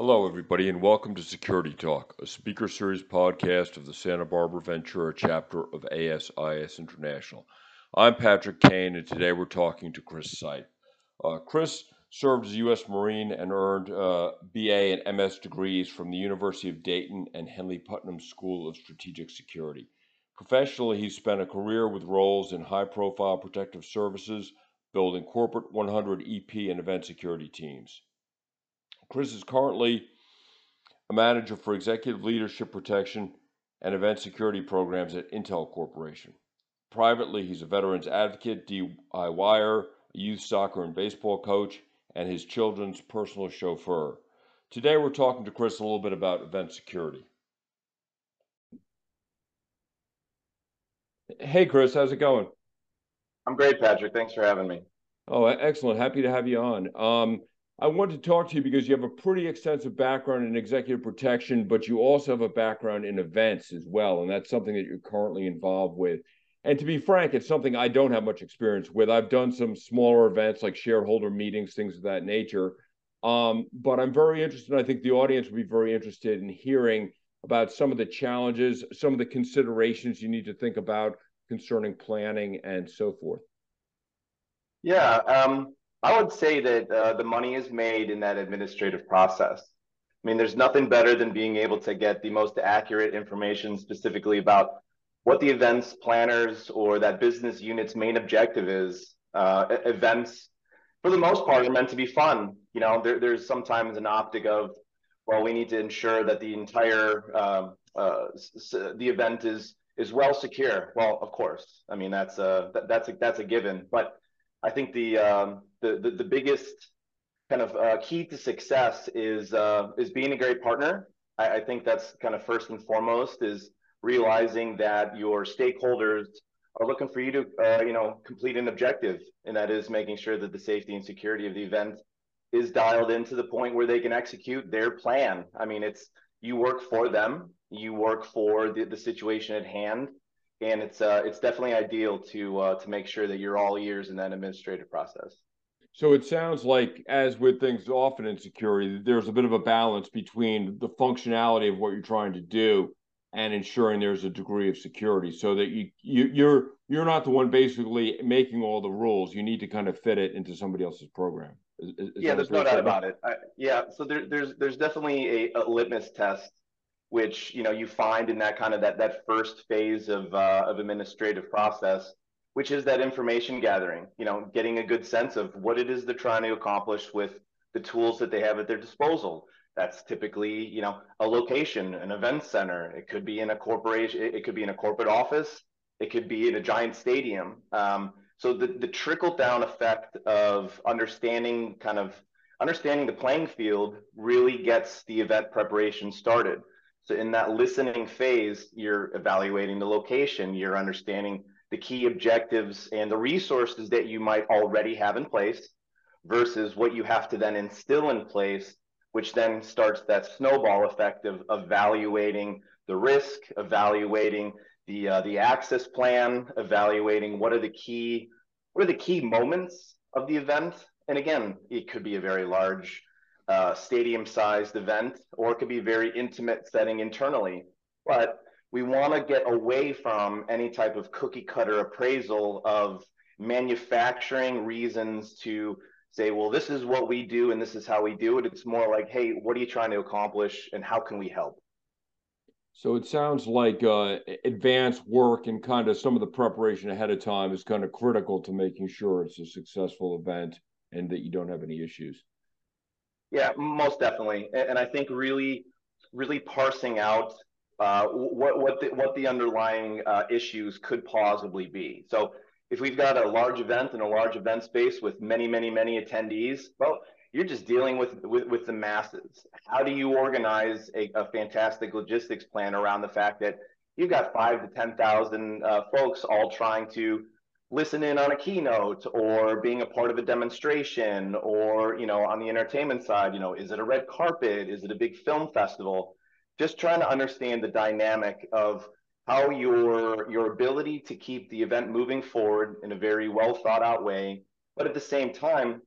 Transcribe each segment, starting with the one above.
Hello, everybody, and welcome to Security Talk, a speaker series podcast of the Santa Barbara Ventura chapter of ASIS International. I'm Patrick Kane, and today we're talking to Chris Sipe. Uh, Chris served as a U.S. Marine and earned uh, BA and MS degrees from the University of Dayton and Henley Putnam School of Strategic Security. Professionally, he spent a career with roles in high profile protective services, building corporate 100 EP and event security teams. Chris is currently a manager for executive leadership protection and event security programs at Intel Corporation. Privately, he's a veterans advocate, DIYer, youth soccer and baseball coach, and his children's personal chauffeur. Today, we're talking to Chris a little bit about event security. Hey, Chris, how's it going? I'm great, Patrick. Thanks for having me. Oh, excellent. Happy to have you on. Um, I want to talk to you because you have a pretty extensive background in executive protection, but you also have a background in events as well. And that's something that you're currently involved with. And to be frank, it's something I don't have much experience with. I've done some smaller events like shareholder meetings, things of that nature. Um, but I'm very interested. I think the audience would be very interested in hearing about some of the challenges, some of the considerations you need to think about concerning planning and so forth. Yeah. Um, I would say that uh, the money is made in that administrative process. I mean, there's nothing better than being able to get the most accurate information specifically about what the events planners or that business unit's main objective is. Uh, events, for the most part, are meant to be fun. You know, there, there's sometimes an optic of, well, we need to ensure that the entire uh, uh, the event is is well secure. Well, of course, I mean that's a that, that's a that's a given, but I think the um, the, the, the biggest kind of uh, key to success is uh, is being a great partner. I, I, think that's kind of first and foremost is realizing that your stakeholders are looking for you to uh, you know complete an objective, and that is making sure that the safety and security of the event is dialed into the point where they can execute their plan. I mean, it's you work for them, you work for the, the situation at hand, and it's uh, it's definitely ideal to uh, to make sure that you're all ears in that administrative process. So it sounds like, as with things often in security, there's a bit of a balance between the functionality of what you're trying to do and ensuring there's a degree of security, so that you, you you're you're not the one basically making all the rules. You need to kind of fit it into somebody else's program. Is, is yeah, there's no doubt about it. I, yeah, so there, there's there's definitely a, a litmus test which you know you find in that kind of that that first phase of uh, of administrative process, which is that information gathering. You know, getting a good sense of what it is they're trying to accomplish with the tools that they have at their disposal. That's typically you know a location, an event center. It could be in a corporation. It could be in a corporate office. It could be in a giant stadium. Um, so the the trickle down effect of understanding kind of understanding the playing field really gets the event preparation started. So in that listening phase, you're evaluating the location, you're understanding the key objectives and the resources that you might already have in place versus what you have to then instill in place, which then starts that snowball effect of evaluating the risk, evaluating the uh, the access plan, evaluating what are the key what are the key moments of the event. And again, it could be a very large uh, stadium sized event, or it could be a very intimate setting internally. But we want to get away from any type of cookie cutter appraisal of manufacturing reasons to say, well, this is what we do and this is how we do it. It's more like, hey, what are you trying to accomplish and how can we help? So it sounds like uh, advanced work and kind of some of the preparation ahead of time is kind of critical to making sure it's a successful event and that you don't have any issues. Yeah, most definitely. And I think really, really parsing out uh, what what the, what the underlying uh, issues could possibly be. So if we've got a large event in a large event space with many, many, many attendees, well, you're just dealing with with, with the masses. How do you organize a, a fantastic logistics plan around the fact that you've got five to ten thousand uh, folks all trying to listen in on a keynote or being a part of a demonstration or you know on the entertainment side you know is it a red carpet? Is it a big film festival? Just trying to understand the dynamic of how your your ability to keep the event moving forward in a very well thought out way but at the same time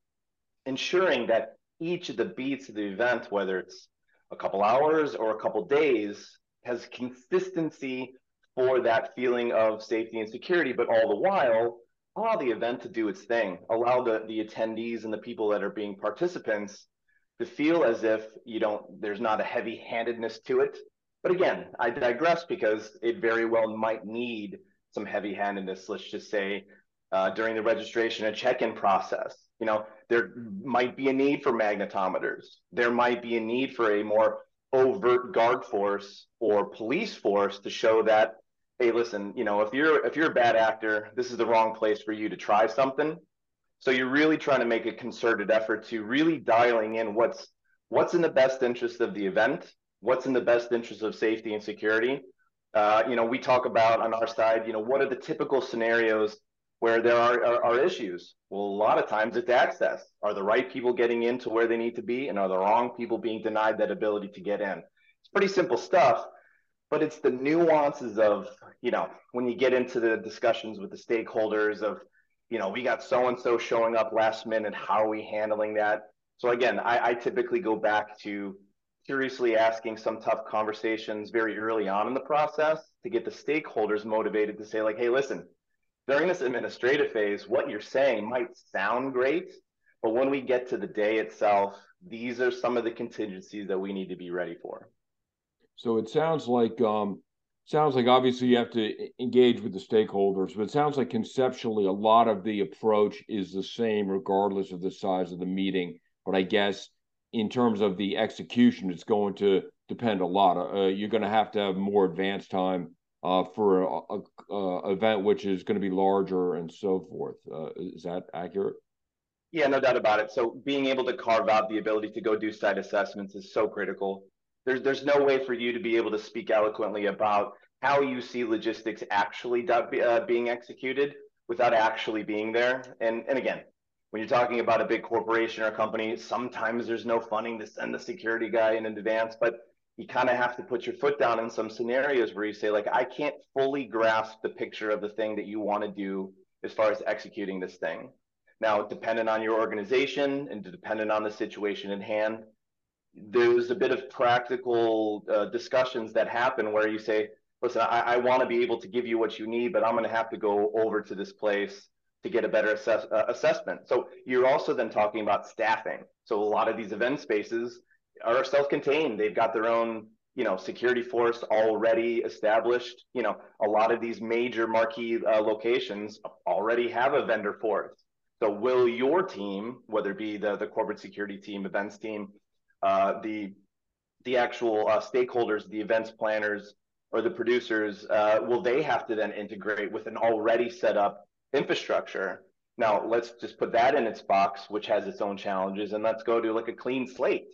ensuring that each of the beats of the event whether it's a couple hours or a couple days has consistency for that feeling of safety and security, but all the while allow the event to do its thing, allow the, the attendees and the people that are being participants to feel as if you don't there's not a heavy handedness to it. But again, I digress because it very well might need some heavy handedness, let's just say, uh, during the registration and check-in process. You know, there might be a need for magnetometers. There might be a need for a more overt guard force or police force to show that hey, listen, you know, if you're if you're a bad actor, this is the wrong place for you to try something. So you're really trying to make a concerted effort to really dialing in what's what's in the best interest of the event, what's in the best interest of safety and security. Uh, you know, we talk about on our side, you know, what are the typical scenarios where there are, are, are issues? Well, a lot of times it's access. Are the right people getting into where they need to be, and are the wrong people being denied that ability to get in? It's pretty simple stuff but it's the nuances of you know when you get into the discussions with the stakeholders of you know we got so and so showing up last minute how are we handling that so again I, I typically go back to seriously asking some tough conversations very early on in the process to get the stakeholders motivated to say like hey listen during this administrative phase what you're saying might sound great but when we get to the day itself these are some of the contingencies that we need to be ready for so it sounds like um, sounds like obviously you have to engage with the stakeholders, but it sounds like conceptually a lot of the approach is the same regardless of the size of the meeting. But I guess in terms of the execution, it's going to depend a lot. Uh, you're going to have to have more advanced time uh, for a, a, a, event which is going to be larger and so forth. Uh, is that accurate? Yeah, no doubt about it. So being able to carve out the ability to go do site assessments is so critical there's there's no way for you to be able to speak eloquently about how you see logistics actually uh, being executed without actually being there. And and again, when you're talking about a big corporation or company, sometimes there's no funding to send the security guy in advance, but you kind of have to put your foot down in some scenarios where you say like I can't fully grasp the picture of the thing that you want to do as far as executing this thing. Now, dependent on your organization and dependent on the situation in hand, there's a bit of practical uh, discussions that happen where you say, listen, I, I want to be able to give you what you need, but I'm going to have to go over to this place to get a better assess, uh, assessment. So you're also then talking about staffing. So a lot of these event spaces are self-contained. They've got their own, you know, security force already established. You know, a lot of these major marquee uh, locations already have a vendor force. So will your team, whether it be the, the corporate security team, events team, uh, the the actual uh, stakeholders, the events planners or the producers, uh, will they have to then integrate with an already set up infrastructure? Now let's just put that in its box, which has its own challenges, and let's go to like a clean slate.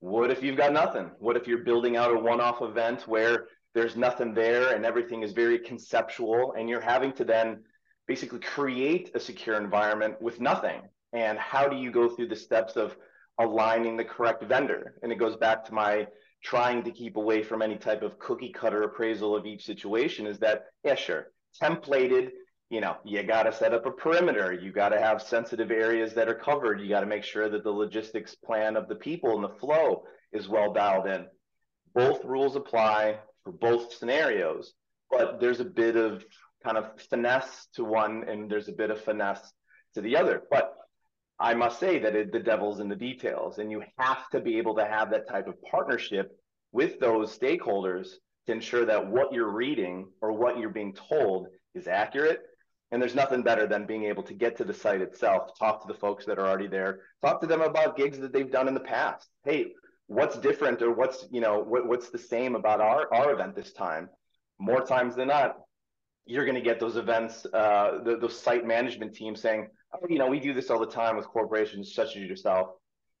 What if you've got nothing? What if you're building out a one-off event where there's nothing there and everything is very conceptual, and you're having to then basically create a secure environment with nothing? And how do you go through the steps of aligning the correct vendor. And it goes back to my trying to keep away from any type of cookie cutter appraisal of each situation is that, yeah, sure, templated, you know, you got to set up a perimeter. You got to have sensitive areas that are covered. You got to make sure that the logistics plan of the people and the flow is well dialed in. Both rules apply for both scenarios, but there's a bit of kind of finesse to one and there's a bit of finesse to the other. But I must say that it, the devil's in the details, and you have to be able to have that type of partnership with those stakeholders to ensure that what you're reading or what you're being told is accurate. And there's nothing better than being able to get to the site itself, talk to the folks that are already there, talk to them about gigs that they've done in the past. Hey, what's different or what's you know what, what's the same about our our event this time? More times than not, you're going to get those events, uh, the, those site management teams saying, oh, you know, we do this all the time with corporations such as yourself.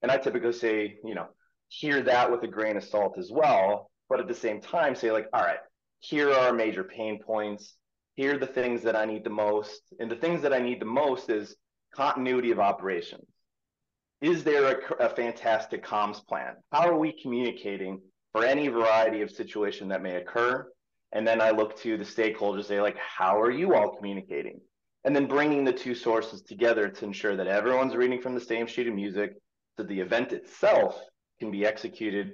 And I typically say, you know, hear that with a grain of salt as well. But at the same time, say, like, all right, here are our major pain points. Here are the things that I need the most. And the things that I need the most is continuity of operations. Is there a, a fantastic comms plan? How are we communicating for any variety of situation that may occur? And then I look to the stakeholders, say, like, how are you all communicating? and then bringing the two sources together to ensure that everyone's reading from the same sheet of music so the event itself can be executed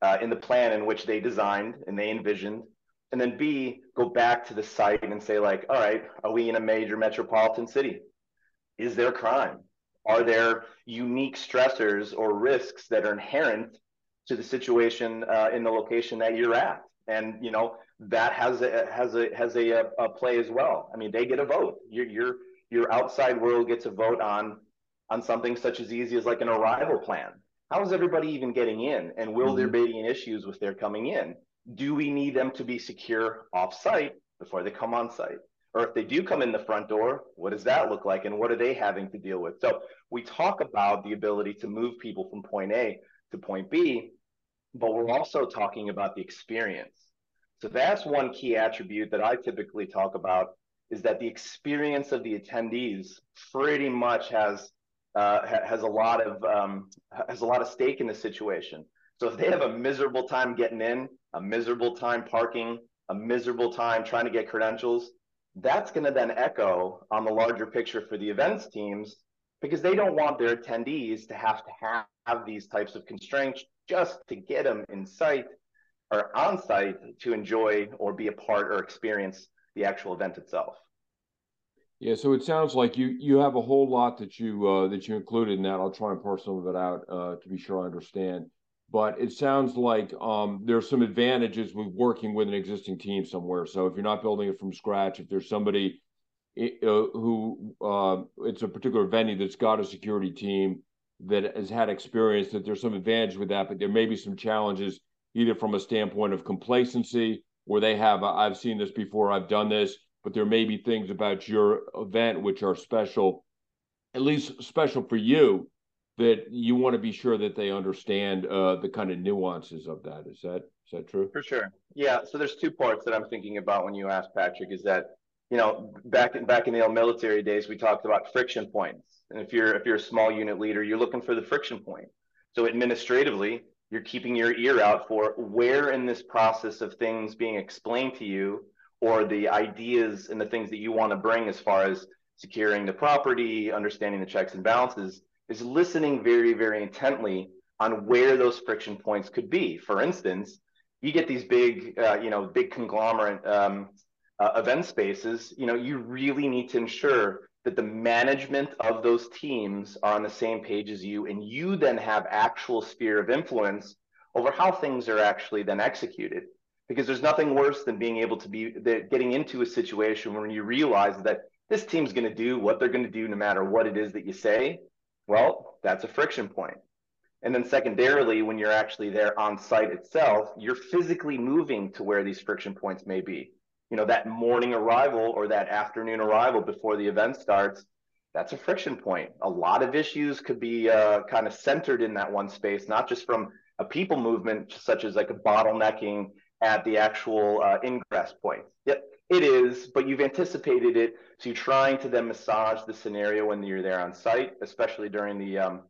uh, in the plan in which they designed and they envisioned, and then B, go back to the site and say like, all right, are we in a major metropolitan city? Is there crime? Are there unique stressors or risks that are inherent to the situation uh, in the location that you're at? And you know that has a has a has a, a play as well. I mean, they get a vote. Your your your outside world gets a vote on on something such as easy as like an arrival plan. How is everybody even getting in? And will mm-hmm. there be any issues with their coming in? Do we need them to be secure off site before they come on site? Or if they do come in the front door, what does that look like? And what are they having to deal with? So we talk about the ability to move people from point A to point B, but we're also talking about the experience. So that's one key attribute that I typically talk about is that the experience of the attendees pretty much has uh, has a lot of um, has a lot of stake in the situation. So if they have a miserable time getting in, a miserable time parking, a miserable time trying to get credentials, that's going to then echo on the larger picture for the events teams because they don't want their attendees to have to have, have these types of constraints just to get them in site or on site to enjoy or be a part or experience the actual event itself. Yeah, so it sounds like you you have a whole lot that you uh, that you included in that. I'll try and parse some of it out uh, to be sure I understand. But it sounds like um, there's some advantages with working with an existing team somewhere. So if you're not building it from scratch, if there's somebody uh, who uh, it's a particular venue that's got a security team that has had experience, that there's some advantage with that, but there may be some challenges either from a standpoint of complacency, where they have I've seen this before, I've done this but there may be things about your event which are special, at least special for you, that you want to be sure that they understand uh, the kind of nuances of that. Is that is that true? For sure. Yeah. So there's two parts that I'm thinking about when you ask Patrick. Is that you know back in back in the old military days, we talked about friction points, and if you're if you're a small unit leader, you're looking for the friction point. So administratively, you're keeping your ear out for where in this process of things being explained to you or the ideas and the things that you want to bring as far as securing the property, understanding the checks and balances, is listening very, very intently on where those friction points could be. For instance, you get these big, uh, you know, big conglomerate um, uh, event spaces. You know, you really need to ensure that the management of those teams are on the same page as you, and you then have actual sphere of influence over how things are actually then executed because there's nothing worse than being able to be getting into a situation when you realize that this team's going to do what they're going to do no matter what it is that you say well that's a friction point. and then secondarily when you're actually there on site itself you're physically moving to where these friction points may be you know that morning arrival or that afternoon arrival before the event starts that's a friction point a lot of issues could be uh, kind of centered in that one space not just from a people movement such as like a bottlenecking at the actual uh, ingress point. Yep, it is, but you've anticipated it. So you're trying to then massage the scenario when you're there on site, especially during the um,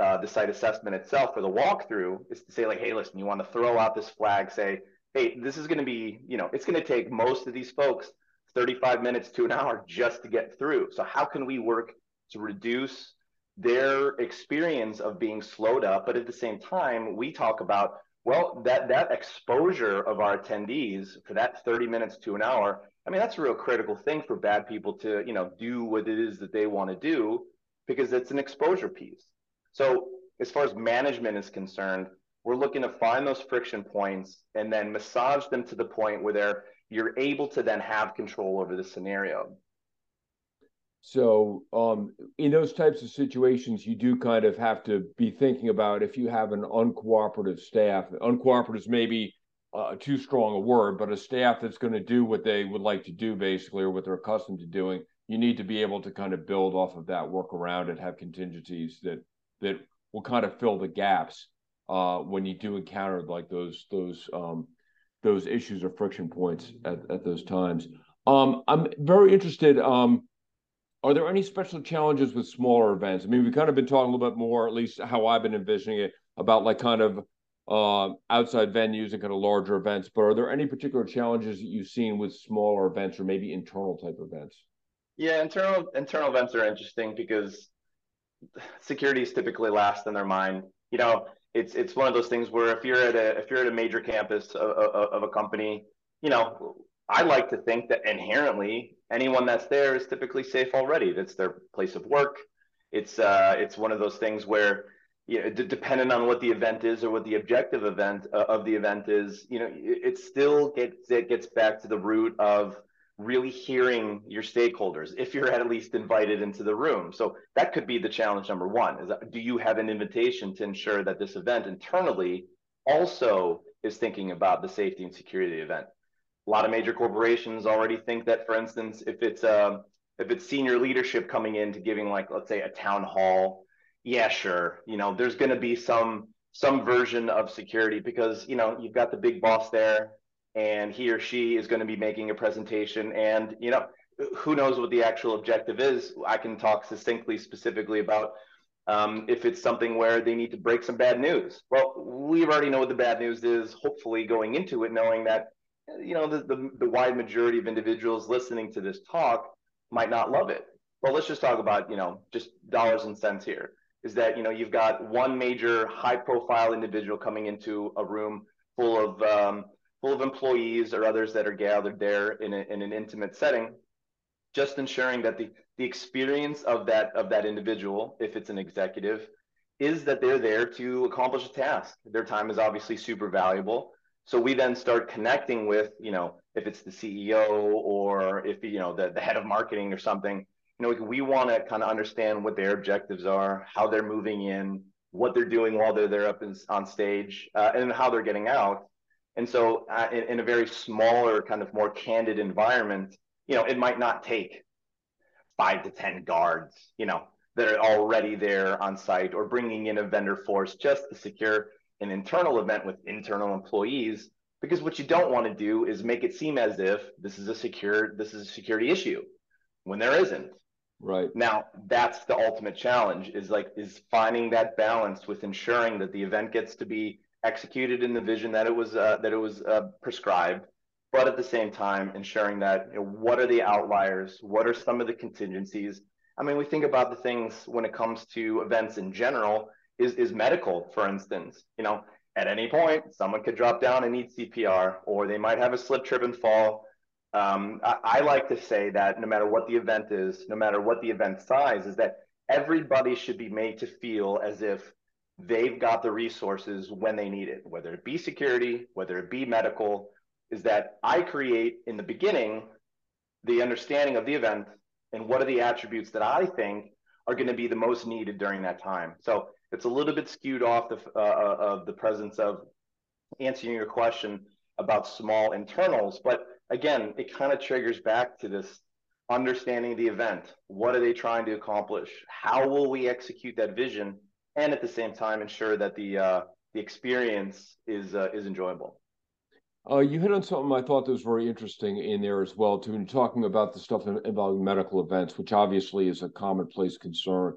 uh, the site assessment itself or the walkthrough, is to say like, hey, listen, you want to throw out this flag, say, hey, this is going to be, you know, it's going to take most of these folks 35 minutes to an hour just to get through. So how can we work to reduce their experience of being slowed up, but at the same time, we talk about well, that that exposure of our attendees for that 30 minutes to an hour, I mean, that's a real critical thing for bad people to, you know, do what it is that they want to do because it's an exposure piece. So as far as management is concerned, we're looking to find those friction points and then massage them to the point where they're you're able to then have control over the scenario. So, um, in those types of situations, you do kind of have to be thinking about if you have an uncooperative staff. Uncooperative is maybe uh, too strong a word, but a staff that's going to do what they would like to do, basically, or what they're accustomed to doing. You need to be able to kind of build off of that, work around it, have contingencies that that will kind of fill the gaps uh, when you do encounter like those those um, those issues or friction points at, at those times. Um, I'm very interested. Um, are there any special challenges with smaller events? I mean, we've kind of been talking a little bit more, at least how I've been envisioning it, about like kind of uh, outside venues and kind of larger events. But are there any particular challenges that you've seen with smaller events or maybe internal type events? Yeah, internal internal events are interesting because security is typically last in their mind. You know, it's it's one of those things where if you're at a if you're at a major campus of, of, of a company, you know, I like to think that inherently anyone that's there is typically safe already. That's their place of work. It's uh, it's one of those things where you know, d- depending on what the event is or what the objective event uh, of the event is, you know, it, it still gets it gets back to the root of really hearing your stakeholders if you're at least invited into the room. So that could be the challenge number one is do you have an invitation to ensure that this event internally also is thinking about the safety and security event? A lot of major corporations already think that, for instance, if it's uh, if it's senior leadership coming in to giving like let's say a town hall, yeah, sure, you know, there's going to be some some version of security because you know you've got the big boss there and he or she is going to be making a presentation and you know who knows what the actual objective is. I can talk succinctly specifically about um, if it's something where they need to break some bad news. Well we already know what the bad news is hopefully going into it knowing that you know the, the, the wide majority of individuals listening to this talk might not love it well let's just talk about you know just dollars and cents here is that you know you've got one major high profile individual coming into a room full of um, full of employees or others that are gathered there in, a, in an intimate setting, just ensuring that the, the experience of that of that individual, if it's an executive, is that they're there to accomplish a task. Their time is obviously super valuable. So we then start connecting with, you know, if it's the CEO or if you know the, the head of marketing or something, you know, we want to kind of understand what their objectives are, how they're moving in, what they're doing while they're there up in, on stage, uh, and how they're getting out. And so uh, in, in, a very smaller, kind of more candid environment, you know, it might not take five to 10 guards, you know, that are already there on site or bringing in a vendor force just to secure an internal event with internal employees. Because what you don't want to do is make it seem as if this is a secure, this is a security issue when there isn't. Right. Now, that's the ultimate challenge is like, is finding that balance with ensuring that the event gets to be executed in the vision that it was uh, that it was uh, prescribed, but at the same time ensuring that you know, what are the outliers, what are some of the contingencies. I mean, we think about the things when it comes to events in general. Is is medical, for instance? You know, at any point, someone could drop down and need CPR, or they might have a slip, trip, and fall. Um, I, I like to say that no matter what the event is, no matter what the event size, is that everybody should be made to feel as if they've got the resources when they need it, whether it be security, whether it be medical, is that I create in the beginning the understanding of the event and what are the attributes that I think are going to be the most needed during that time. So it's a little bit skewed off the, uh, uh, of the presence of answering your question about small internals. But again, it kind of triggers back to this understanding the event. What are they trying to accomplish? How will we execute that vision? and at the same time ensure that the uh, the experience is uh, is enjoyable. Uh, you hit on something I thought that was very interesting in there as well, too, in talking about the stuff involving medical events, which obviously is a commonplace concern.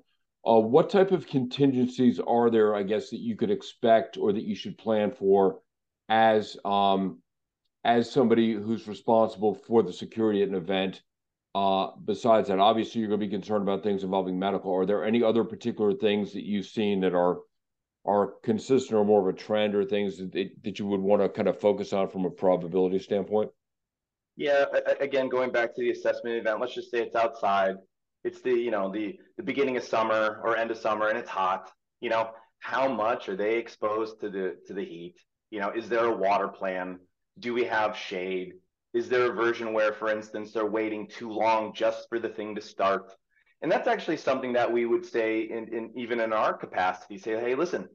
Uh, what type of contingencies are there, I guess, that you could expect or that you should plan for as um, as somebody who's responsible for the security at an event? Uh, besides that, obviously, you're going to be concerned about things involving medical. Are there any other particular things that you've seen that are are consistent or more of a trend, or things that you would want to kind of focus on from a probability standpoint? Yeah, again, going back to the assessment event, let's just say it's outside. It's the you know the the beginning of summer or end of summer, and it's hot. You know, how much are they exposed to the to the heat? You know, is there a water plan? Do we have shade? Is there a version where, for instance, they're waiting too long just for the thing to start? And that's actually something that we would say in, in even in our capacity, say, hey, listen,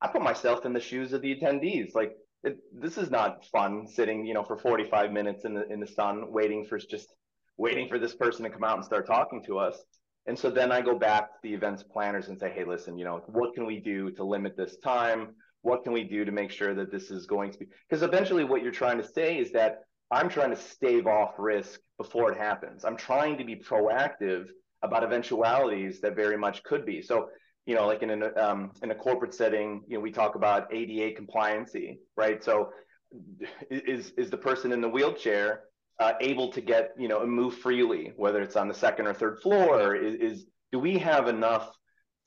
I put myself in the shoes of the attendees. Like it, this is not fun sitting, you know, for 45 minutes in the in the sun waiting for just waiting for this person to come out and start talking to us. And so then I go back to the events planners and say, hey, listen, you know, what can we do to limit this time? What can we do to make sure that this is going to be? Because eventually, what you're trying to say is that I'm trying to stave off risk before it happens. I'm trying to be proactive about eventualities that very much could be. So, you know, like in a um, in a corporate setting, you know, we talk about ADA compliancy, right? So, is is the person in the wheelchair uh, able to get, you know, and move freely, whether it's on the second or third floor? Is, is do we have enough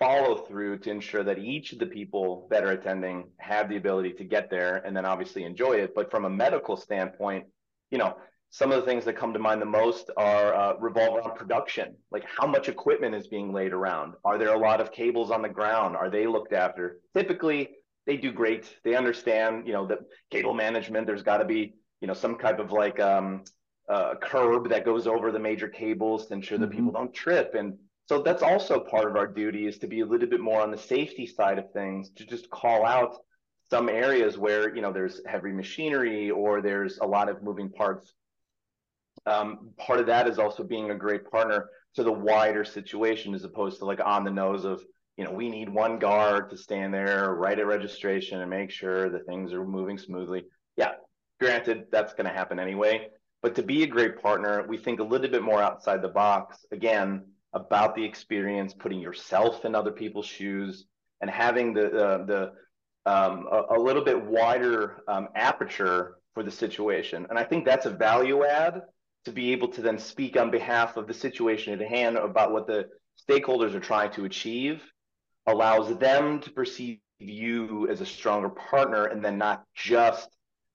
follow through to ensure that each of the people that are attending have the ability to get there and then obviously enjoy it. But from a medical standpoint, you know, some of the things that come to mind the most are uh, revolve around production. Like how much equipment is being laid around? Are there a lot of cables on the ground? Are they looked after? Typically, they do great. They understand, you know, the cable management. There's got to be, you know, some type of like um, uh, curb that goes over the major cables to ensure that mm-hmm. people don't trip. And so that's also part of our duty is to be a little bit more on the safety side of things to just call out some areas where you know there's heavy machinery or there's a lot of moving parts. Um, part of that is also being a great partner to the wider situation as opposed to like on the nose of you know we need one guard to stand there write a registration and make sure that things are moving smoothly. Yeah, granted that's going to happen anyway. But to be a great partner, we think a little bit more outside the box. Again, about the experience, putting yourself in other people's shoes, and having the the um, a, a, little bit wider um, aperture for the situation. And I think that's a value add to be able to then speak on behalf of the situation at hand about what the stakeholders are trying to achieve, allows them to perceive you as a stronger partner and then not just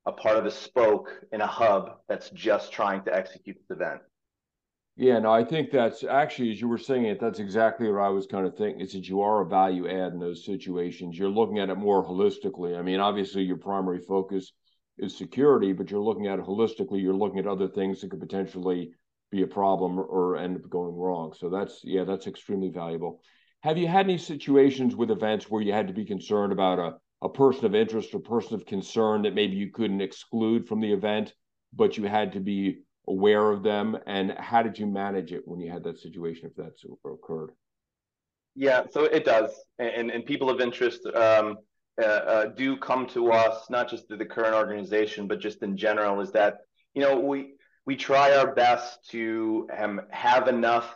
a part of a spoke in a hub that's just trying to execute this event. Yeah, no, I think that's actually, as you were saying it, that's exactly what I was kind of thinking. Is that you are a value add in those situations. You're looking at it more holistically. I mean, obviously, your primary focus is security, but you're looking at it holistically. You're looking at other things that could potentially be a problem or end up going wrong. So that's yeah, that's extremely valuable. Have you had any situations with events where you had to be concerned about a a person of interest or person of concern that maybe you couldn't exclude from the event, but you had to be aware of them? And how did you manage it when you had that situation if that's occurred? Yeah so it does. And and people of interest um, uh, uh, do come to us not just through the current organization but just in general is that you know we we try our best to um, have enough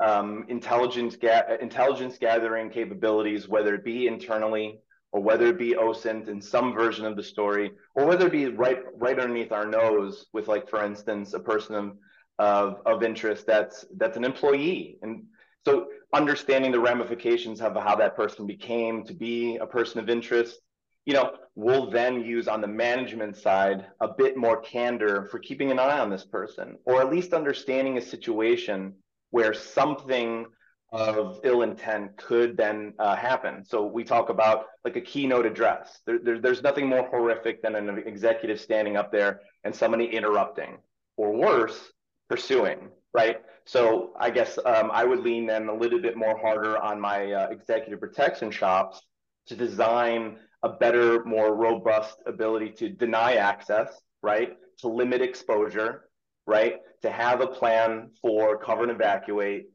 um, intelligence ga- intelligence gathering capabilities whether it be internally or whether it be OSINT in some version of the story, or whether it be right right underneath our nose with, like, for instance, a person of, of interest that's that's an employee. And so understanding the ramifications of how that person became to be a person of interest, you know, we'll then use on the management side a bit more candor for keeping an eye on this person, or at least understanding a situation where something of ill intent could then uh, happen. So we talk about like a keynote address. There, there, there's nothing more horrific than an executive standing up there and somebody interrupting, or worse, pursuing. Right. So I guess um, I would lean then a little bit more harder on my uh, executive protection shops to design a better, more robust ability to deny access. Right. To limit exposure. Right. To have a plan for cover and evacuate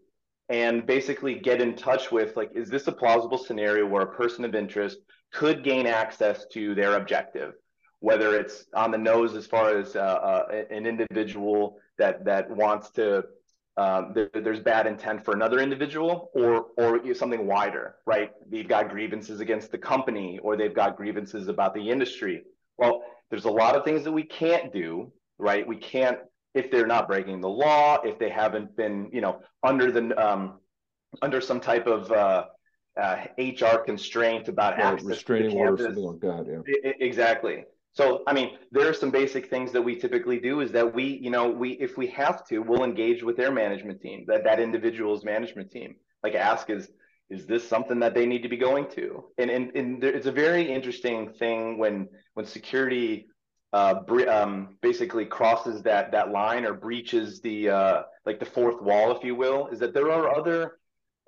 and basically get in touch with like, is this a plausible scenario where a person of interest could gain access to their objective? Whether it's on the nose as far as uh, uh, an individual that that wants to, um, there, there's bad intent for another individual, or or something wider, right? They've got grievances against the company, or they've got grievances about the industry. Well, there's a lot of things that we can't do, right? We can't if they're not breaking the law, if they haven't been, you know, under the um, under some type of uh, uh, HR constraint about yeah, access restraining order, something like that. Yeah, exactly. So, I mean, there are some basic things that we typically do is that we, you know, we if we have to, we'll engage with their management team, that that individual's management team. Like ask is is this something that they need to be going to? And and, and there, it's a very interesting thing when when security uh, um, basically crosses that that line or breaches the uh, like the fourth wall, if you will, is that there are other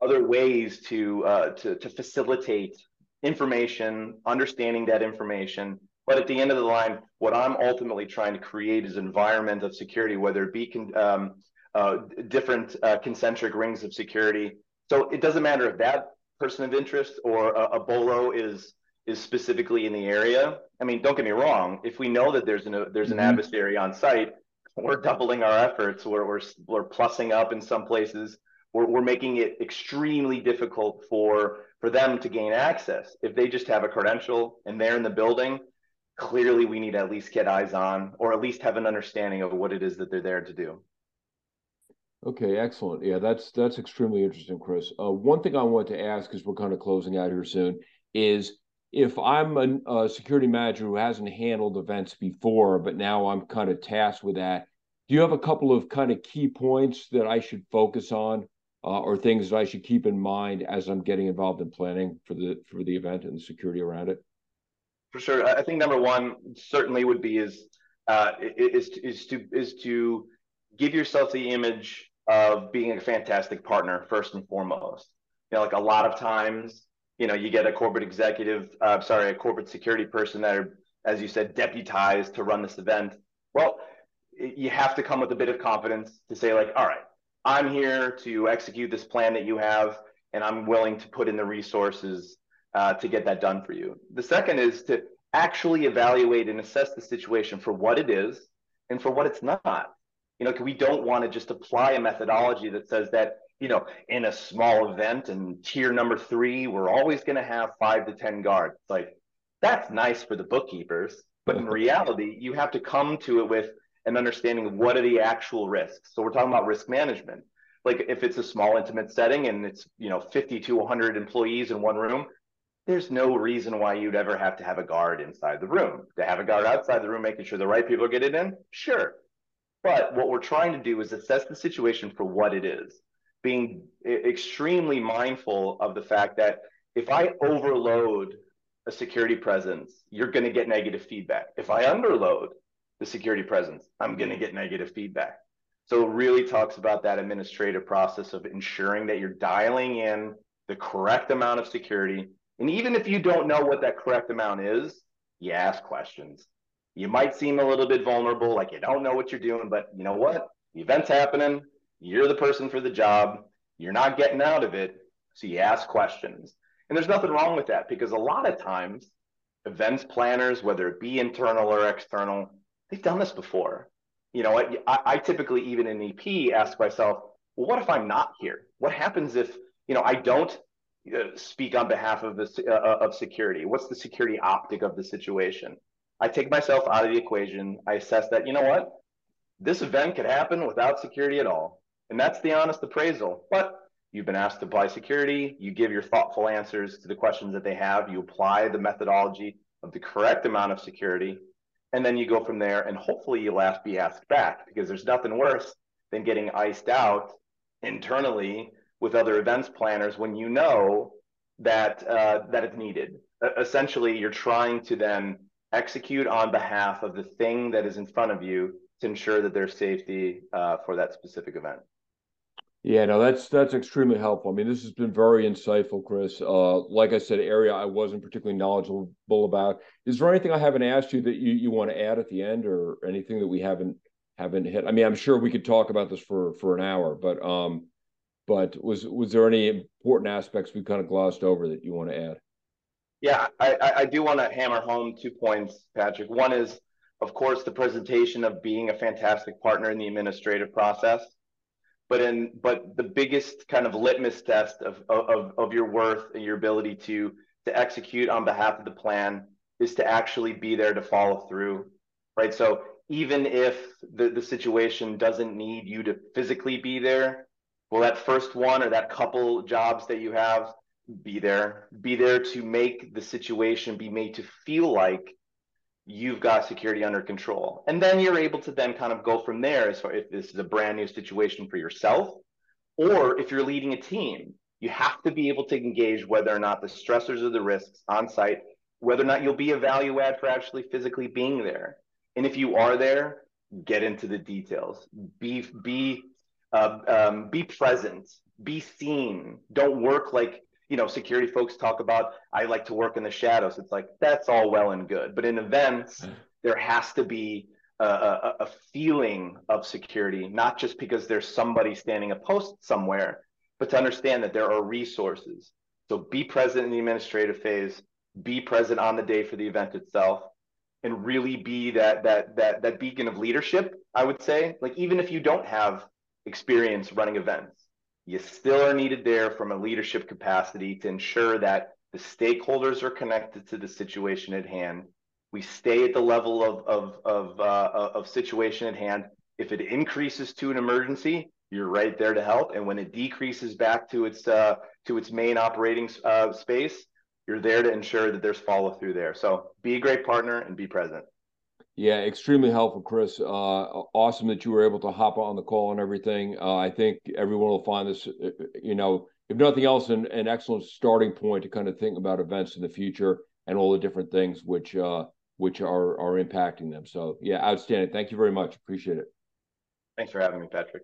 other ways to uh, to to facilitate information, understanding that information. But at the end of the line, what I'm ultimately trying to create is an environment of security, whether it be con- um, uh, different uh, concentric rings of security. So it doesn't matter if that person of interest or a, a bolo is is specifically in the area. I mean, don't get me wrong. If we know that there's an there's an mm-hmm. adversary on site, we're doubling our efforts. We're we're we're plussing up in some places. We're we're making it extremely difficult for for them to gain access. If they just have a credential and they're in the building, clearly we need to at least get eyes on, or at least have an understanding of what it is that they're there to do. Okay, excellent. Yeah, that's that's extremely interesting, Chris. Uh, one thing I want to ask, because we're kind of closing out here soon, is if I'm a, a, security manager who hasn't handled events before, but now I'm kind of tasked with that, do you have a couple of kind of key points that I should focus on, uh, or things that I should keep in mind as I'm getting involved in planning for the for the event and the security around it? For sure, I think number one certainly would be is uh, is is to is to give yourself the image of being a fantastic partner first and foremost. You know, like a lot of times, you know, you get a corporate executive, uh, sorry, a corporate security person that are, as you said, deputized to run this event. Well, you have to come with a bit of confidence to say, like, all right, I'm here to execute this plan that you have, and I'm willing to put in the resources uh, to get that done for you. The second is to actually evaluate and assess the situation for what it is and for what it's not you know, we don't want to just apply a methodology that says that, you know, in a small event and tier number three, we're always going to have five to 10 guards. Like, that's nice for the bookkeepers. But in reality, you have to come to it with an understanding of what are the actual risks. So we're talking about risk management. Like if it's a small intimate setting and it's, you know, 50 to 100 employees in one room, there's no reason why you'd ever have to have a guard inside the room. To have a guard outside the room, making sure the right people are getting in, sure. But what we're trying to do is assess the situation for what it is, being extremely mindful of the fact that if I overload a security presence, you're going to get negative feedback. If I underload the security presence, I'm going to get negative feedback. So it really talks about that administrative process of ensuring that you're dialing in the correct amount of security. And even if you don't know what that correct amount is, you ask questions. You might seem a little bit vulnerable, like you don't know what you're doing, but you know what? The event's happening. You're the person for the job. You're not getting out of it. So you ask questions. And there's nothing wrong with that because a lot of times, events planners, whether it be internal or external, they've done this before. You know, I, I typically, even in EP, ask myself, well, what if I'm not here? What happens if, you know, I don't uh, speak on behalf of the uh, of security? What's the security optic of the situation? I take myself out of the equation. I assess that, you know what? This event could happen without security at all. And that's the honest appraisal. But you've been asked to apply security. You give your thoughtful answers to the questions that they have. You apply the methodology of the correct amount of security. And then you go from there. And hopefully you'll ask, be asked back because there's nothing worse than getting iced out internally with other events planners when you know that uh, that it's needed. Essentially, you're trying to then execute on behalf of the thing that is in front of you to ensure that there's safety uh, for that specific event. Yeah, no, that's that's extremely helpful. I mean, this has been very insightful, Chris. Uh, like I said, area I wasn't particularly knowledgeable about. Is there anything I haven't asked you that you, you want to add at the end, or anything that we haven't haven't hit? I mean, I'm sure we could talk about this for for an hour, but um, but was was there any important aspects we kind of glossed over that you want to add? Yeah, I, I do want to hammer home two points, Patrick. One is, of course, the presentation of being a fantastic partner in the administrative process. But in but the biggest kind of litmus test of, of, of your worth and your ability to to execute on behalf of the plan is to actually be there to follow through. Right. So even if the, the situation doesn't need you to physically be there, well, that first one or that couple jobs that you have be there be there to make the situation be made to feel like you've got security under control. And then you're able to then kind of go from there as far if this is a brand new situation for yourself or if you're leading a team you have to be able to engage whether or not the stressors or the risks on site whether or not you'll be a value add for actually physically being there. And if you are there get into the details. Be be uh, um, be present. Be seen. Don't work like you know, security folks talk about, I like to work in the shadows. It's like, that's all well and good. But in events, there has to be a, a, a feeling of security, not just because there's somebody standing a post somewhere, but to understand that there are resources. So be present in the administrative phase, be present on the day for the event itself, and really be that that that that beacon of leadership. I would say, like even if you don't have experience running events, you still are needed there from a leadership capacity to ensure that the stakeholders are connected to the situation at hand. We stay at the level of, of, of, uh, of situation at hand. If it increases to an emergency, you're right there to help. And when it decreases back to its uh, to its main operating uh, space, you're there to ensure that there's follow through there. So be a great partner and be present. Yeah, extremely helpful, Chris. Uh, awesome that you were able to hop on the call and everything. Uh, I think everyone will find this, uh, you know, if nothing else, an, an excellent starting point to kind of think about events in the future and all the different things which uh, which are are impacting them. So yeah, outstanding. Thank you very much. Appreciate it. Thanks for having me, Patrick.